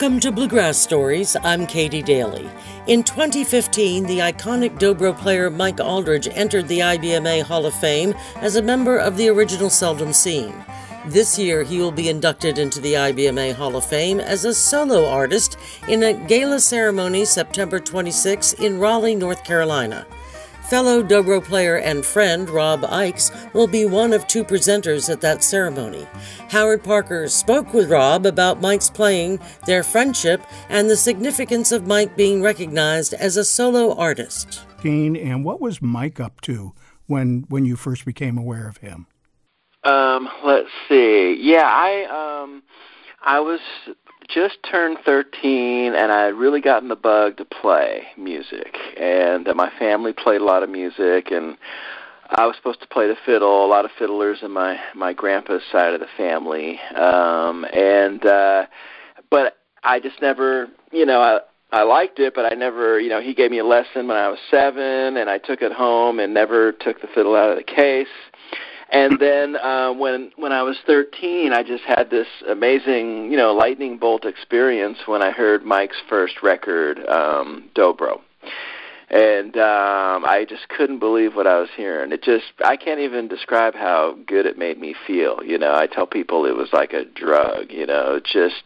Welcome to Bluegrass Stories. I'm Katie Daly. In 2015, the iconic dobro player Mike Auldridge entered the IBMA Hall of Fame as a member of the original Seldom Scene. This year, he will be inducted into the IBMA Hall of Fame as a solo artist in a gala ceremony September 26 in Raleigh, North Carolina. Fellow dobro player and friend Rob Ickes will be one of two presenters at that ceremony. Howard Parker spoke with Rob about Mike's playing, their friendship, and the significance of Mike being recognized as a solo artist. And what was Mike up to when when you first became aware of him? Um, let's see. Yeah, I um I was just turned 13 and I had really gotten the bug to play music. And uh, my family played a lot of music and I was supposed to play the fiddle, a lot of fiddlers in my my grandpa's side of the family. Um and uh but I just never, you know, I I liked it, but I never, you know, he gave me a lesson when I was 7 and I took it home and never took the fiddle out of the case and then uh, when when I was 13, I just had this amazing, you know, lightning bolt experience when I heard Mike's first record, um, Dobro. And um, I just couldn't believe what I was hearing. It just I can't even describe how good it made me feel. You know, I tell people it was like a drug. You know, just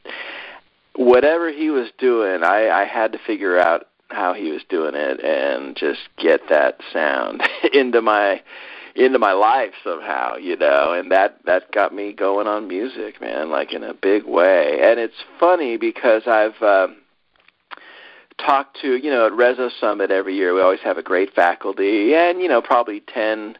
whatever he was doing, I, I had to figure out how he was doing it and just get that sound into my into my life somehow, you know, and that that got me going on music, man, like in a big way. And it's funny because I've uh, talked to, you know, at Rezo Summit every year, we always have a great faculty, and you know, probably ten,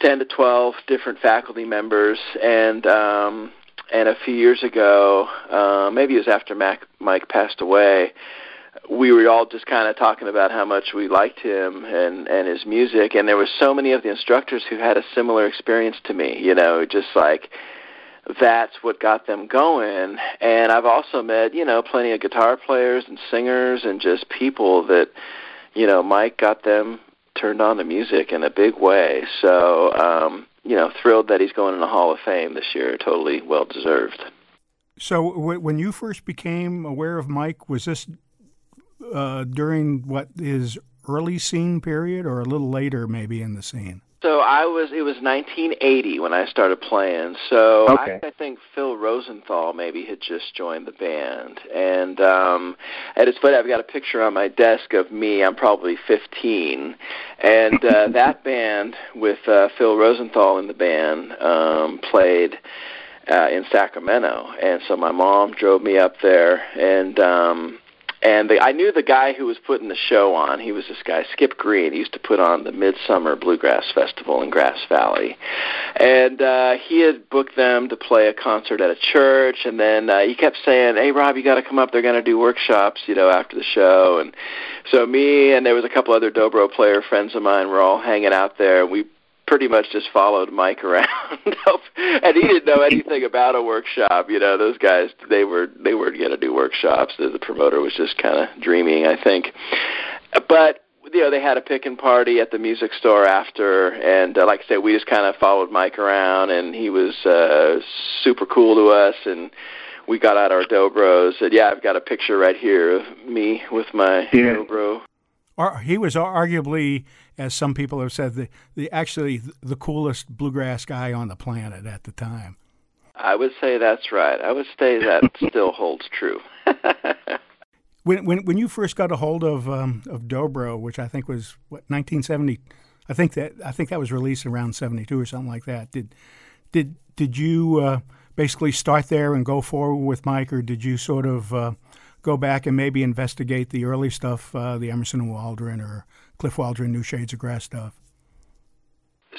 ten to twelve different faculty members, and um, and a few years ago, uh, maybe it was after Mac, Mike passed away we were all just kind of talking about how much we liked him and and his music and there were so many of the instructors who had a similar experience to me you know just like that's what got them going. And i've also met you know plenty of guitar players and singers and just people that you know mike got them turned on to music in a big way. So um you know thrilled that he's going in the hall of fame this year. Totally well deserved so when you first became aware of mike was this uh, during what is early scene period or a little later maybe in the scene? So I was it was 1980 when I started playing. So okay. I, I think Phil Rosenthal maybe had just joined the band, and um, and it's funny. I've got a picture on my desk of me. I'm probably 15, and uh, that band with uh, Phil Rosenthal in the band um, played uh, in Sacramento, and so my mom drove me up there, and um, and the, I knew the guy who was putting the show on. He was this guy, Skip Green. He used to put on the Midsummer Bluegrass Festival in Grass Valley, and uh, he had booked them to play a concert at a church. And then uh, he kept saying, "Hey, Rob, you got to come up. They're going to do workshops, you know, after the show." And so me and there was a couple other dobro player friends of mine were all hanging out there. We pretty much just followed Mike around, and he didn't know anything about a workshop. You know, those guys they were they weren't going to do workshops. The, the promoter was just kind of dreaming, I think. But you know, they had a picking party at the music store after, and uh, like I said, we just kind of followed Mike around, and he was uh, super cool to us, and we got out our dobros. And yeah, I've got a picture right here of me with my yeah. dobro. He was arguably as some people have said, the, the actually the coolest bluegrass guy on the planet at the time. I would say that's right. I would say that still holds true. when when when you first got a hold of um, of Dobro, which I think was what 1970, I think that I think that was released around 72 or something like that. Did did did you uh, basically start there and go forward with Mike, or did you sort of uh, go back and maybe investigate the early stuff, uh, the Emerson and Waldron or Cliff Waldron, New Shades of Grass stuff?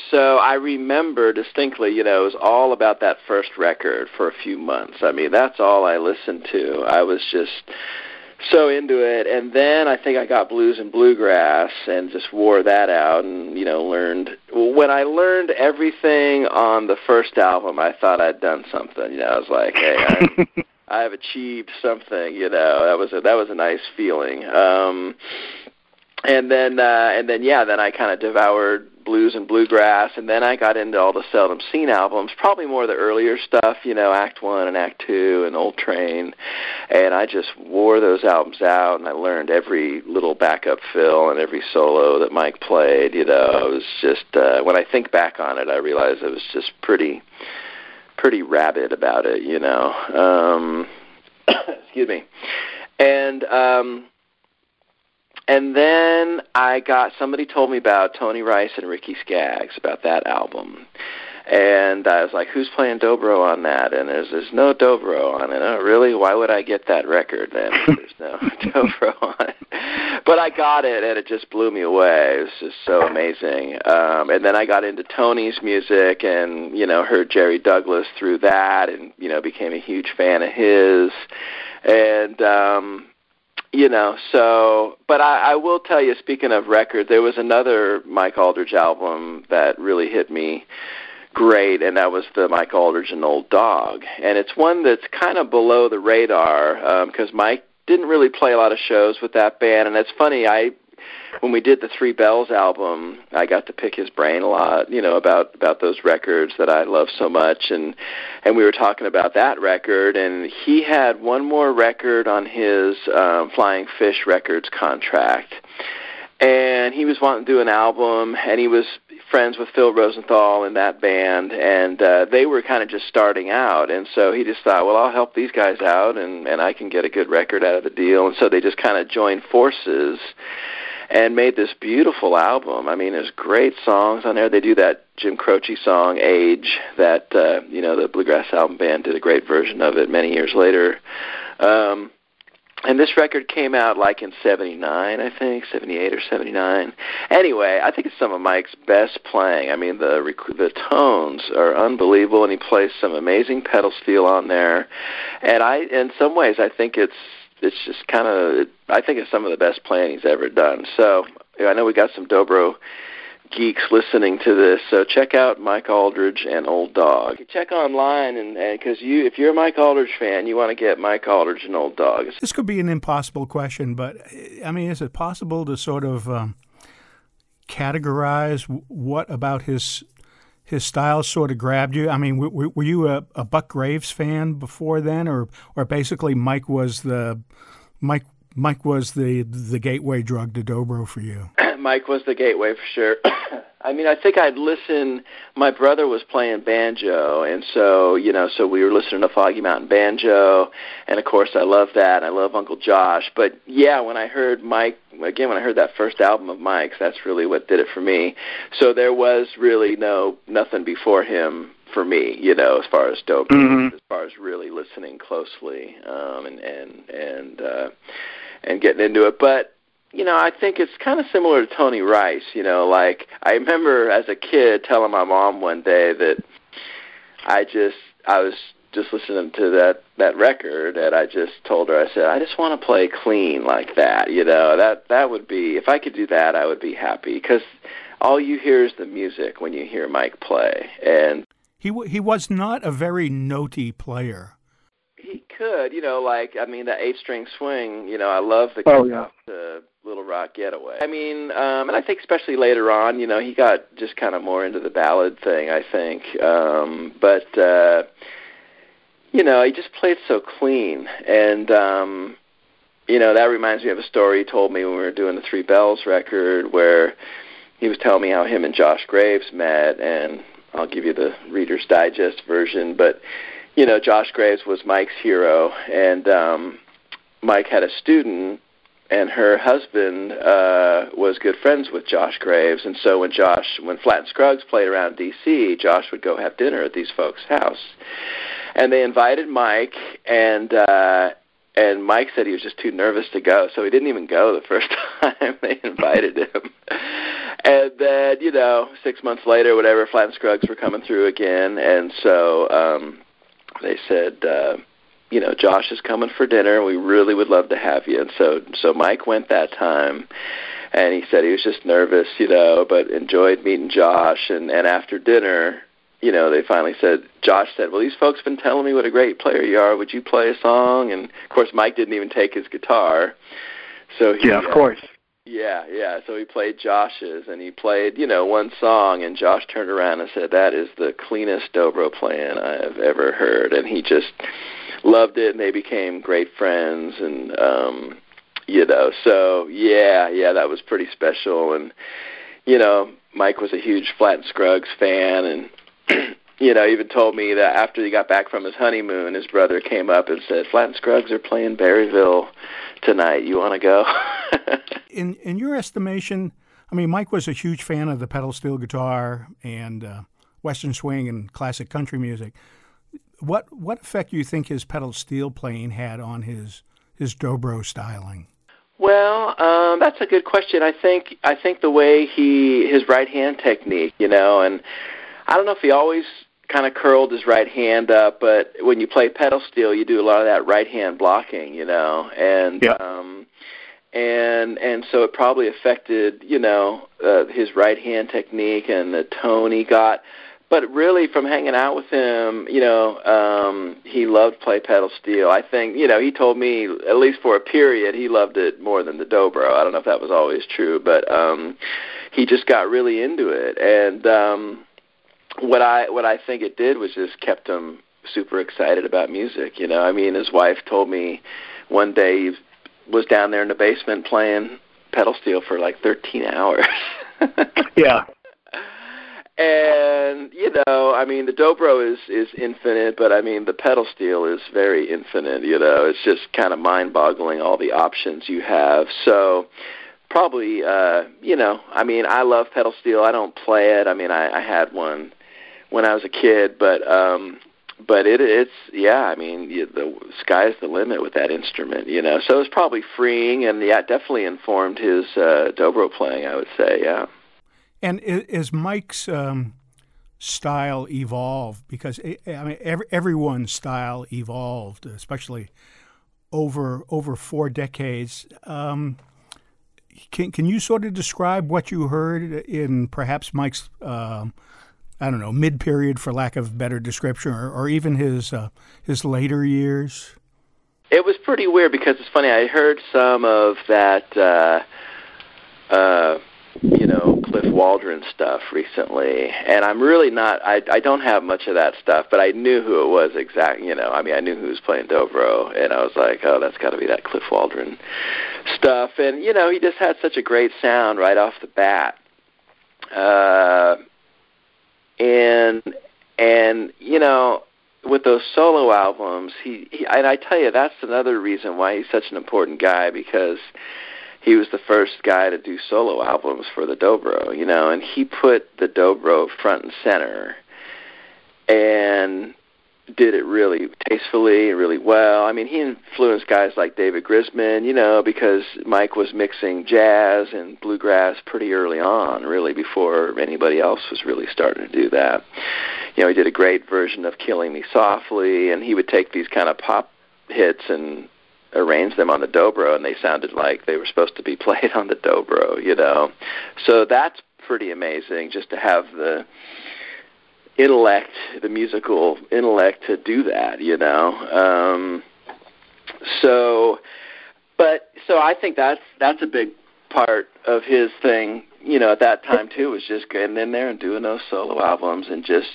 So I remember distinctly, you know, it was all about that first record for a few months. I mean, that's all I listened to. I was just so into it and then I think I got blues and bluegrass and just wore that out and you know learned when I learned everything on the first album I thought I'd done something you know I was like hey I I've achieved something you know that was a that was a nice feeling um and then uh, and then yeah, then I kind of devoured blues and bluegrass, and then I got into all the Seldom Scene albums, probably more the earlier stuff, you know, Act One and Act Two and Old Train, and I just wore those albums out, and I learned every little backup fill and every solo that Mike played. You know, it was just uh, when I think back on it, I realize it was just pretty, pretty rabid about it. You know, um, excuse me, and. um and then I got somebody told me about Tony Rice and Ricky Skaggs about that album. And I was like, "Who's playing dobro on that?" And there's there's no dobro on it. Oh, really? Why would I get that record then? There's no dobro on it. But I got it, and it just blew me away. It was just so amazing. Um, and then I got into Tony's music, and you know, heard Jerry Douglas through that, and you know, became a huge fan of his. And um, you know so but i i will tell you speaking of records there was another mike auldridge album that really hit me great and that was the mike auldridge and old dog. And it's one that's kind of below the radar because um, mike didn't really play a lot of shows with that band. And it's funny i when we did the Three Bells album, I got to pick his brain a lot, you know, about about those records that I love so much, and and we were talking about that record, and he had one more record on his um, Flying Fish Records contract, and he was wanting to do an album, and he was friends with Phil Rosenthal in that band, and uh, they were kind of just starting out, and so he just thought, well, I'll help these guys out, and and I can get a good record out of the deal, and so they just kind of joined forces and made this beautiful album. I mean, there's great songs on there. They do that Jim Croce song "Age" that uh, you know the Bluegrass Album Band did a great version of it many years later. Um, and this record came out like in 79 i think 78 or 79 anyway i think it's some of mike's best playing. I mean the rec- the tones are unbelievable and he plays some amazing pedal steel on there. And i in some ways i think it's it's just kind of I think it's some of the best playing he's ever done. So I know we got some dobro geeks listening to this, so check out Mike Auldridge and Old Dog. Check online, and because you, if you're a Mike Auldridge fan, you want to get Mike Auldridge and Old Dog. This could be an impossible question, but I mean, is it possible to sort of um, categorize what about his his style sort of grabbed you? I mean, were, were you a, a, Buck Graves fan before then, or or basically Mike was the Mike Mike was the the gateway drug to dobro for you? Mike was the gateway for sure. I mean, I think I'd listen. My brother was playing banjo, and so you know, so we were listening to Foggy Mountain Banjo, and of course, I love that. I love Uncle Josh. But yeah, when I heard Mike again, when I heard that first album of Mike's, that's really what did it for me. So there was really no nothing before him for me, you know, as far as dope, mm-hmm. as far as really listening closely um, and and and uh, and getting into it. But you know, I think it's kind of similar to Tony Rice. You know, like I remember as a kid telling my mom one day that I just I was just listening to that that record and I just told her I said I just want to play clean like that. You know, that that would be if I could do that I would be happy because all you hear is the music when you hear Mike play and he w- he was not a very notey player could, you know, like I mean, the eight string swing. You know, I love the oh, yeah. the Little Rock Getaway. I mean, um, and I think especially later on, you know, he got just kind of more into the ballad thing. I think, um, but uh, you know, he just played so clean, and um, you know, that reminds me of a story he told me when we were doing the Three Bells record, where he was telling me how him and Josh Graves met, and I'll give you the Reader's Digest version, but you know, Josh Graves was Mike's hero, and um, Mike had a student, and her husband uh, was good friends with Josh Graves, and so when Josh, when Flatt and Scruggs played around D.C., Josh would go have dinner at these folks' house, and they invited Mike, and uh, and Mike said he was just too nervous to go, so he didn't even go the first time they invited him. And then, you know, six months later, whatever, Flatt and Scruggs were coming through again, and so um, they said, uh, you know, Josh is coming for dinner. We really would love to have you. And so, so Mike went that time, and he said he was just nervous, you know, but enjoyed meeting Josh. And and after dinner, you know, they finally said, Josh said, well, these folks have been telling me what a great player you are. Would you play a song? And of course, Mike didn't even take his guitar. So he, yeah, of course. Yeah, yeah. So he played Josh's, and he played, you know, one song, and Josh turned around and said, "That is the cleanest dobro playing I have ever heard," and he just loved it, and they became great friends, and um, you know, so yeah, yeah, that was pretty special, and you know, Mike was a huge Flatt and Scruggs fan, and you know, even told me that after he got back from his honeymoon, his brother came up and said, "Flatt and Scruggs are playing Berryville tonight. You want to go?" in in your estimation, I mean, Mike was a huge fan of the pedal steel guitar and uh, Western swing and classic country music. What what effect do you think his pedal steel playing had on his his dobro styling? Well, um, that's a good question. I think I think the way he his right hand technique, you know, and I don't know if he always kind of curled his right hand up, but when you play pedal steel, you do a lot of that right hand blocking, you know, and yeah. um, and and so it probably affected, you know, uh, his right hand technique and the tone he got. But really, from hanging out with him, you know, um, he loved play pedal steel. I think, you know, he told me at least for a period he loved it more than the dobro. I don't know if that was always true, but um, he just got really into it, and um, what I what I think it did was just kept him super excited about music. You know, I mean, his wife told me one day was down there in the basement playing pedal steel for like 13 hours. yeah. And you know, I mean, the dobro is is infinite, but I mean, the pedal steel is very infinite. You know, it's just kind of mind-boggling all the options you have. So, probably, uh, you know, I mean, I love pedal steel. I don't play it. I mean, I, I had one when I was a kid, but um but it it's yeah, I mean, the sky's the limit with that instrument, you know. So it's probably freeing and yeah, definitely informed his uh dobro playing, I would say, yeah. And is Mike's um style evolved because I mean every, everyone's style evolved, especially over over four decades. Um, can can you sort of describe what you heard in perhaps Mike's um, I don't know, mid period for lack of better description, or, or even his uh, his later years? It was pretty weird because it's funny. I heard some of that, uh, uh, you know, Cliff Waldron stuff recently, and I'm really not. I I don't have much of that stuff, but I knew who it was exactly. You know, I mean, I knew who was playing Dobro, and I was like, oh, that's got to be that Cliff Waldron stuff. And you know, he just had such a great sound right off the bat. Uh, and and you know with those solo albums he, he and I tell you that's another reason why he's such an important guy because he was the first guy to do solo albums for the dobro you know and he put the dobro front and center. And did it really tastefully and really well. I mean, he influenced guys like David Grisman, you know, because Mike was mixing jazz and bluegrass pretty early on, really before anybody else was really starting to do that. You know, he did a great version of Killing Me Softly, and he would take these kind of pop hits and arrange them on the dobro, and they sounded like they were supposed to be played on the dobro, you know. So that's pretty amazing just to have the intellect, the musical intellect to do that, you know. Um, so, but so I think that's that's a big part of his thing, you know, at that time too, was just getting in there and doing those solo albums and just.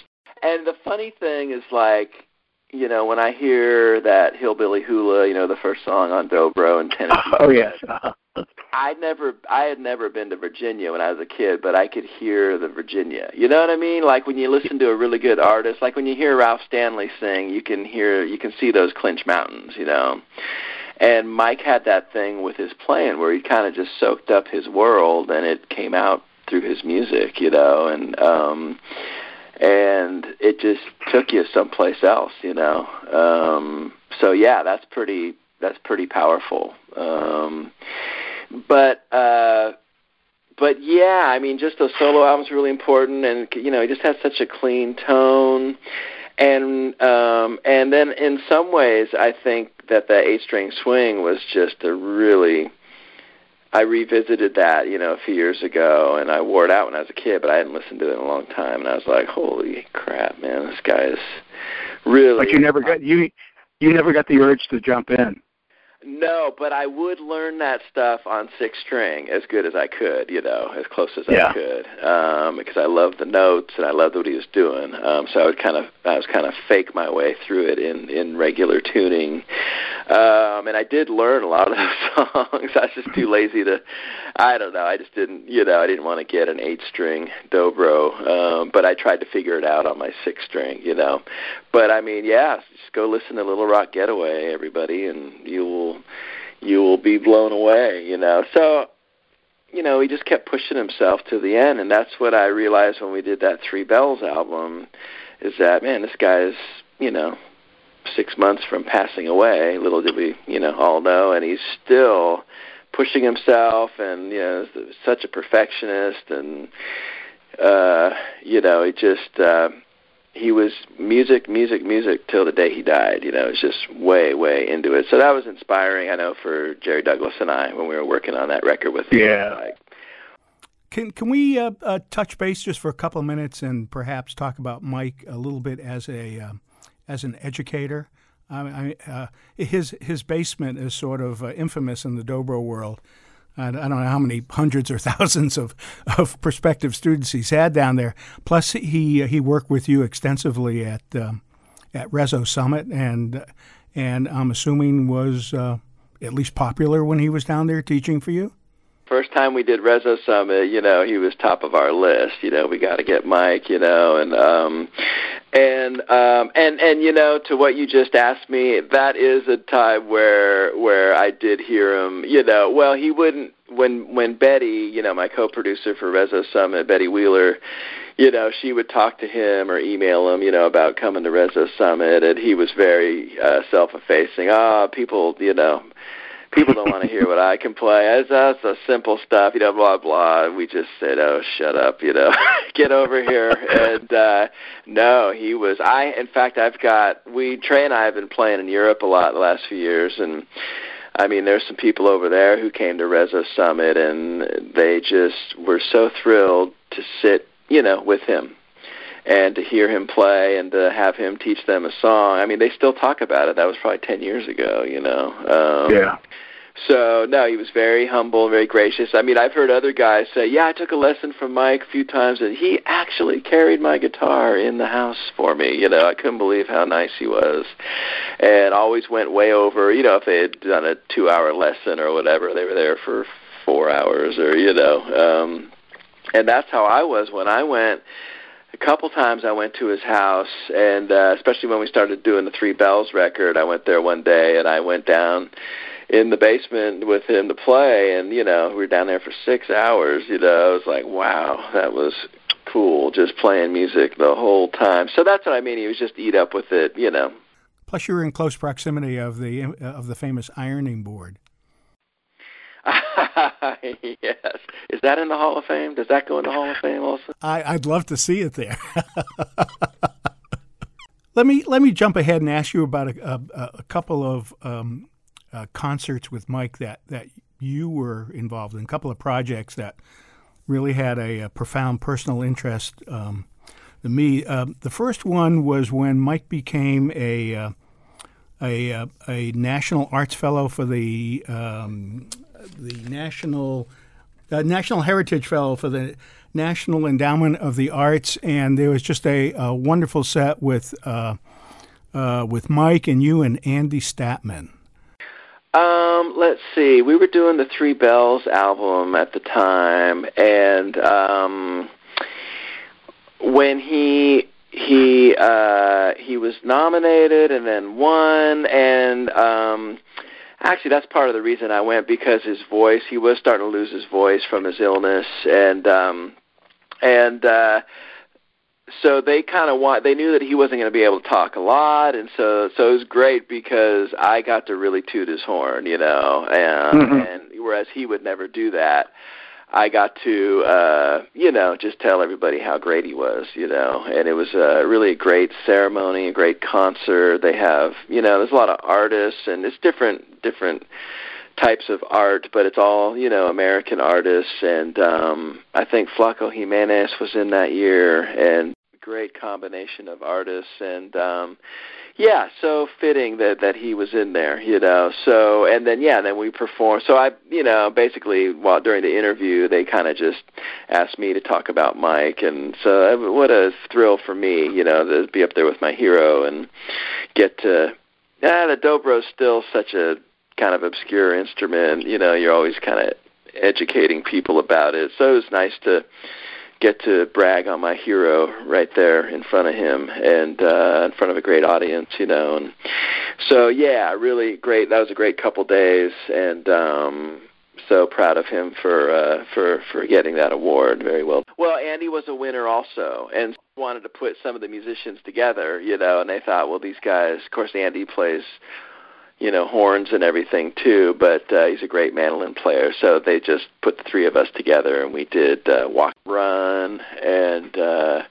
And the funny thing is, like, you know, when I hear that Hillbilly Hula, you know, the first song on Dobro and Tennessee. Oh yes. Uh-huh. I never I had never been to Virginia when I was a kid, but I could hear the Virginia. You know what I mean? Like when you listen to a really good artist, like when you hear Ralph Stanley sing, you can hear you can see those Clinch Mountains, you know. And Mike had that thing with his playing where he kind of just soaked up his world and it came out through his music, you know, and um and it just took you someplace else, you know. Um so yeah, that's pretty that's pretty powerful. Um but uh but yeah, I mean, just those solo albums are really important, and you know, he just has such a clean tone, and um, and then in some ways, I think that the eight string swing was just a really. I revisited that, you know, a few years ago, and I wore it out when I was a kid, but I hadn't listened to it in a long time, and I was like, "Holy crap, man, this guy is really." But you never got you you never got the urge to jump in. no, but I would learn that stuff on six string as good as I could, you know, as close as yeah. I could, um, because I loved the notes and I loved what he was doing. Um, so I would kind of, I was kind of fake my way through it in in regular tuning, um, and I did learn a lot of those songs. I was just too lazy to, I don't know, I just didn't, you know, I didn't want to get an eight string dobro, um, but I tried to figure it out on my six string, you know. But I mean, yeah, just go listen to Little Rock Getaway, everybody, and you will you will be blown away, you know. So, you know, he just kept pushing himself to the end, and that's what I realized when we did that Three Bells album, is that man, this guy is, you know, six months from passing away. Little did we, you know, all know, and he's still pushing himself, and you know, such a perfectionist, and uh, you know, he just. Uh, he was music, music, music till the day he died. You know, it was just way, way into it. So that was inspiring. I know for Jerry Douglas and I when we were working on that record with him. Yeah. Like, Can can we uh, uh, touch base just for a couple of minutes and perhaps talk about Mike a little bit as a um, as an educator? I, I, uh, his his basement is sort of uh, infamous in the dobro world. I don't know how many hundreds or thousands of, of prospective students he's had down there. Plus, he he worked with you extensively at um, at ResoSummit, and and I'm assuming was uh, at least popular when he was down there teaching for you. First time we did Rezo Summit, you know, he was top of our list. You know, we got to get Mike. You know, and um, and um, and and you know, to what you just asked me, that is a time where where I did hear him. You know, well, he wouldn't when when Betty, you know, my co-producer for Rezo Summit, Betty Wheeler, you know, she would talk to him or email him, you know, about coming to Rezo Summit, and he was very uh, self-effacing. Ah, oh, people, you know people don't want to hear what I can play. It's that's the simple stuff, you know, blah blah. We just said, "Oh, shut up," you know, get over here. And uh no, he was. I, in fact, I've got. We Trey and I have been playing in Europe a lot the last few years, and I mean, there's some people over there who came to Rezo Summit, and they just were so thrilled to sit, you know, with him and to hear him play and to have him teach them a song. I mean, they still talk about it. That was probably 10 years ago, you know. Um, yeah. So no, he was very humble, very gracious. I mean, I've heard other guys say, "Yeah, I took a lesson from Mike a few times, and he actually carried my guitar in the house for me." You know, I couldn't believe how nice he was, and always went way over. You know, if they had done a two-hour lesson or whatever, they were there for four hours, or you know, um, and that's how I was when I went a couple times I went to his house, and uh, especially when we started doing the Three Bells record, I went there one day and I went down in the basement with him to play, and you know we were down there for six hours. You know, I was like, wow, that was cool, just playing music the whole time. So that's what I mean. He was just eat up with it, you know. Plus, you were in close proximity of the of the famous ironing board. yes. Is that in the Hall of Fame? Does that go in the Hall of Fame also? I, I'd love to see it there. let me let me jump ahead and ask you about a, a, a couple of um, uh, concerts with Mike that, that you were involved in, a couple of projects that really had a, a profound personal interest um, to me. Uh, the first one was when Mike became a uh, a, uh, a National Arts Fellow for the um, the National uh, National Heritage Fellow for the National Endowment of the Arts, and there was just a, a wonderful set with uh, with Mike and you and Andy Statman. Um, let's see. We were doing the Three Bells album at the time, and um, when he he uh, he was nominated and then won, and um, actually that's part of the reason I went because his voice he was starting to lose his voice from his illness, and um, and uh, so they kind of want they knew that he wasn't going to be able to talk a lot and so so it was great because I got to really toot his horn you know and mm-hmm. and whereas he would never do that I got to uh you know just tell everybody how great he was you know and it was a really a great ceremony a great concert they have you know there's a lot of artists and it's different different types of art, but it's all you know American artists, and um, I think Flaco Jimenez was in that year, and great combination of artists and um yeah so fitting that that he was in there you know so and then yeah then we performed so i you know basically while during the interview they kind of just asked me to talk about mike and so uh, what a thrill for me you know to be up there with my hero and get to yeah the dobro's still such a kind of obscure instrument you know you're always kind of educating people about it so it was nice to get to brag on my hero right there in front of him and uh in front of a great audience you know and so yeah really great that was a great couple days and um so proud of him for uh for for getting that award. Very well. Well andy was a winner also and wanted to put some of the musicians together you know and they thought well these guys of course andy plays you know horns and everything too but uh, he's a great mandolin player. So they just put the three of us together and we did uh, walk run and uh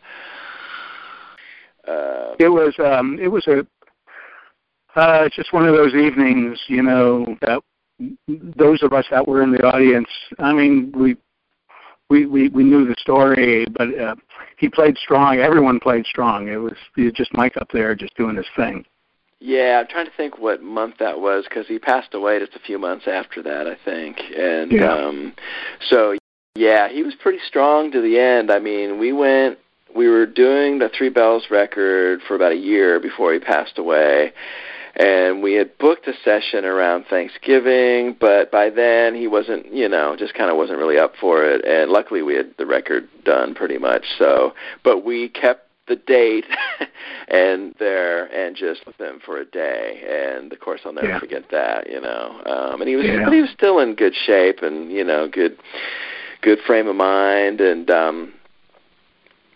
uh it was um it was a uh just one of those evenings you know that those of us that were in the audience i mean we we we, we knew the story but uh, he played strong. Everyone played strong. It was, it was just mike up there just doing his thing yeah, I'm trying to think what month that was because he passed away just a few months after that, I think. And Yeah. um so yeah, he was pretty strong to the end. I mean, we went we were doing the Three Bells record for about a year before he passed away. And we had booked a session around Thanksgiving, but by then he wasn't, you know, just kind of wasn't really up for it. And luckily we had the record done pretty much. So, but we kept the date and there and just with him for a day and of course I'll never Yeah. forget that you know um and he was Yeah. but he was still in good shape and you know good good frame of mind and um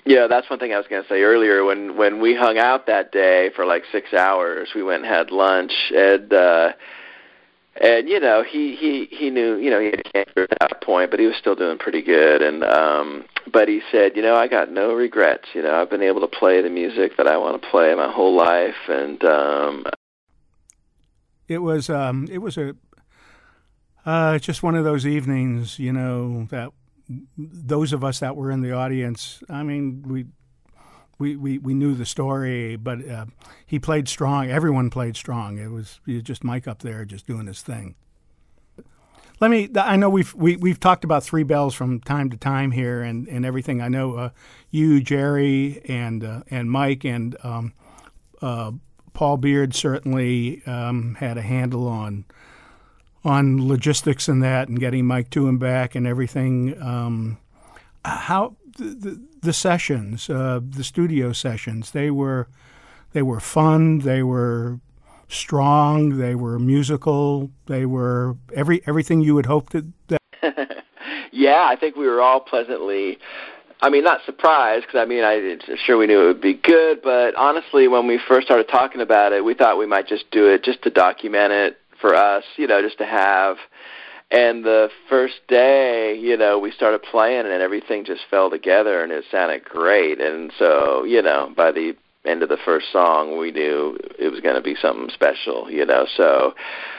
yeah, that's one thing I was going to say earlier. When when we hung out that day for like six hours, we went and had lunch, and uh, and you know he he he knew you know he had cancer at that point, but he was still doing pretty good. And um, but he said, you know, I got no regrets. You know, I've been able to play the music that I want to play my whole life, and um, It was um, it was a uh, just one of those evenings, you know, that those of us that were in the audience. I mean, we we we, we knew the story, but uh, he played strong. Everyone played strong. It was, was just Mike up there, just doing his thing. Let me. I know we've we, we've talked about three bells from time to time here, and, and everything. I know uh, you, Jerry, and uh, and Mike, and um, uh, Paul Beard certainly um, had a handle on on logistics and that, and getting Mike to and back and everything. Um, how the, sessions, uh, the studio sessions, they were they were fun. They were strong. They were musical. They were every everything you would hope that. that yeah, I think we were all pleasantly. I mean, not surprised because I mean, I sure we knew it would be good, but honestly, when we first started talking about it, we thought we might just do it just to document it for us, you know, just to have. And the first day, you know, we started playing and everything just fell together and it sounded great. And so, you know, by the end of the first song, we knew it was going to be something special, you know. So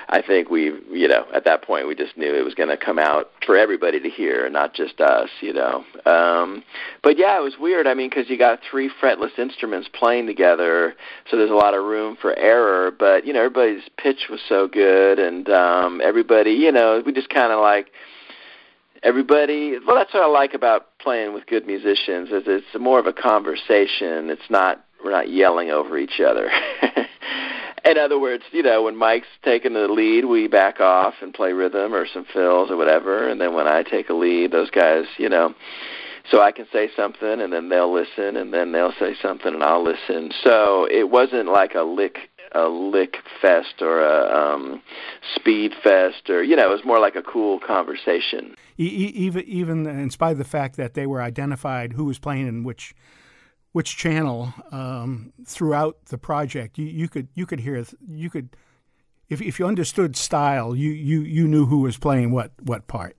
I think we, you know, at that point we just knew it was going to come out for everybody to hear, not just us, you know. Um, but yeah, it was weird. I mean, because you got three fretless instruments playing together, so there's a lot of room for error. But you know, everybody's pitch was so good, and um, everybody, you know, we just kind of like everybody well that's what i like about playing with good musicians is it's more of a conversation it's not we're not yelling over each other in other words you know when mike's taking the lead we back off and play rhythm or some fills or whatever and then when i take a lead those guys you know so I can say something and then they'll listen and then they'll say something and I'll listen. So it wasn't like a lick a lick fest or a um speed fest or you know, it was more like a cool conversation. Even even in spite of the fact that they were identified who was playing in which which channel um, throughout the project, you, you could you could hear you could if if you understood style, you you you knew who was playing what what part.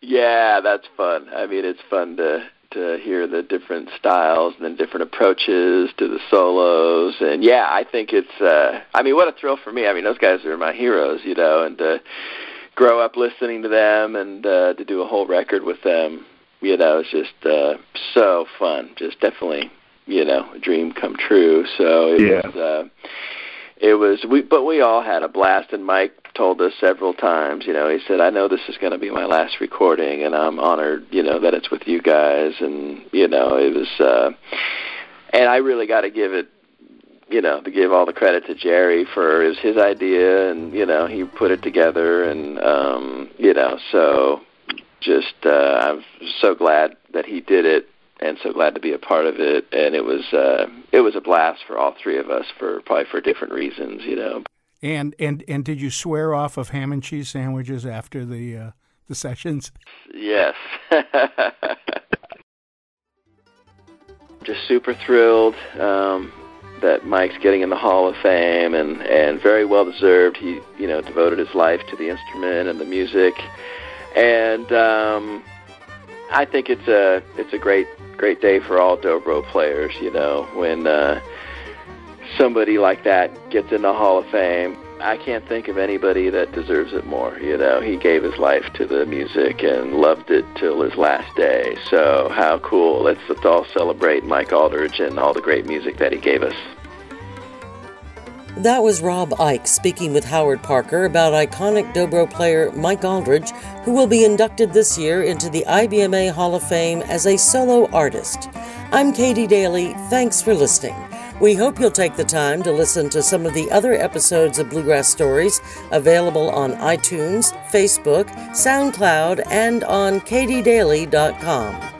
Yeah, that's fun. I mean, it's fun to to hear the different styles and the different approaches to the solos. And yeah, I think it's. uh I mean, what a thrill for me. I mean, those guys are my heroes, you know, and to grow up listening to them and uh, to do a whole record with them. You know, it's just uh, so fun. Just definitely, you know, a dream come true. So it yeah. was. Uh, it was we but we all had a blast and Mike told us several times, you know, he said, I know this is going to be my last recording and I'm honored, you know, that it's with you guys and, you know, it was uh and I really got to give it you know, to give all the credit to Jerry for it was his idea and, you know, he put it together and um, you know, so just uh I'm so glad that he did it and so glad to be a part of it. And it was uh, it was a blast for all three of us for probably for different reasons, you know. And and and did you swear off of ham and cheese sandwiches after the uh, the sessions? Yes. Just super thrilled um, that Mike's getting in the Hall of Fame, and and very well deserved. He you know devoted his life to the instrument and the music, and um, I think it's a it's a great great day for all dobro players. You know, when uh, somebody like that gets in the Hall of Fame, I can't think of anybody that deserves it more. You know, he gave his life to the music and loved it till his last day. So how cool! Let's let's all celebrate Mike Auldridge and all the great music that he gave us. That was Rob Ickes speaking with Howard Parker about iconic dobro player Mike Auldridge, who will be inducted this year into the IBMA Hall of Fame as a solo artist. I'm Katie Daly. Thanks for listening. We hope you'll take the time to listen to some of the other episodes of Bluegrass Stories available on iTunes, Facebook, SoundCloud, and on katiedaly.com.